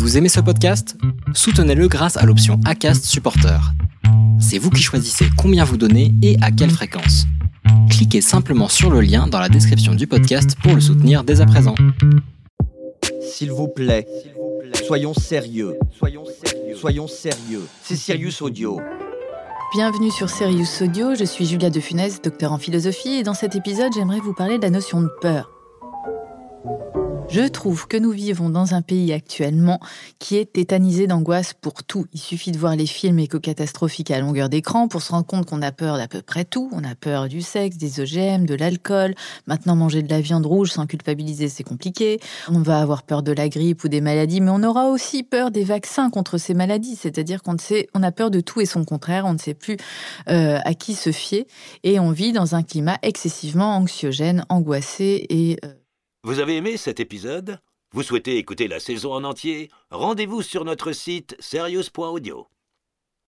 Vous aimez ce podcast? Soutenez-le grâce à l'option ACAST Supporter. C'est vous qui choisissez combien vous donnez et à quelle fréquence. Cliquez simplement sur le lien dans la description du podcast pour le soutenir dès à présent. S'il vous plaît, soyons sérieux. Soyons sérieux. Soyons sérieux. C'est Sirius Audio. Bienvenue sur Serious Audio, je suis Julia de Funès, docteur en philosophie, et dans cet épisode, j'aimerais vous parler de la notion de peur. Je trouve que nous vivons dans un pays actuellement qui est tétanisé d'angoisse pour tout. Il suffit de voir les films éco-catastrophiques à longueur d'écran pour se rendre compte qu'on a peur d'à peu près tout. On a peur du sexe, des OGM, de l'alcool. Maintenant, manger de la viande rouge sans culpabiliser, c'est compliqué. On va avoir peur de la grippe ou des maladies, mais on aura aussi peur des vaccins contre ces maladies. C'est-à-dire qu'on sait, on a peur de tout et son contraire. On ne sait plus euh, à qui se fier et on vit dans un climat excessivement anxiogène, angoissé et euh, vous avez aimé cet épisode? Vous souhaitez écouter la saison en entier? Rendez-vous sur notre site serious.audio.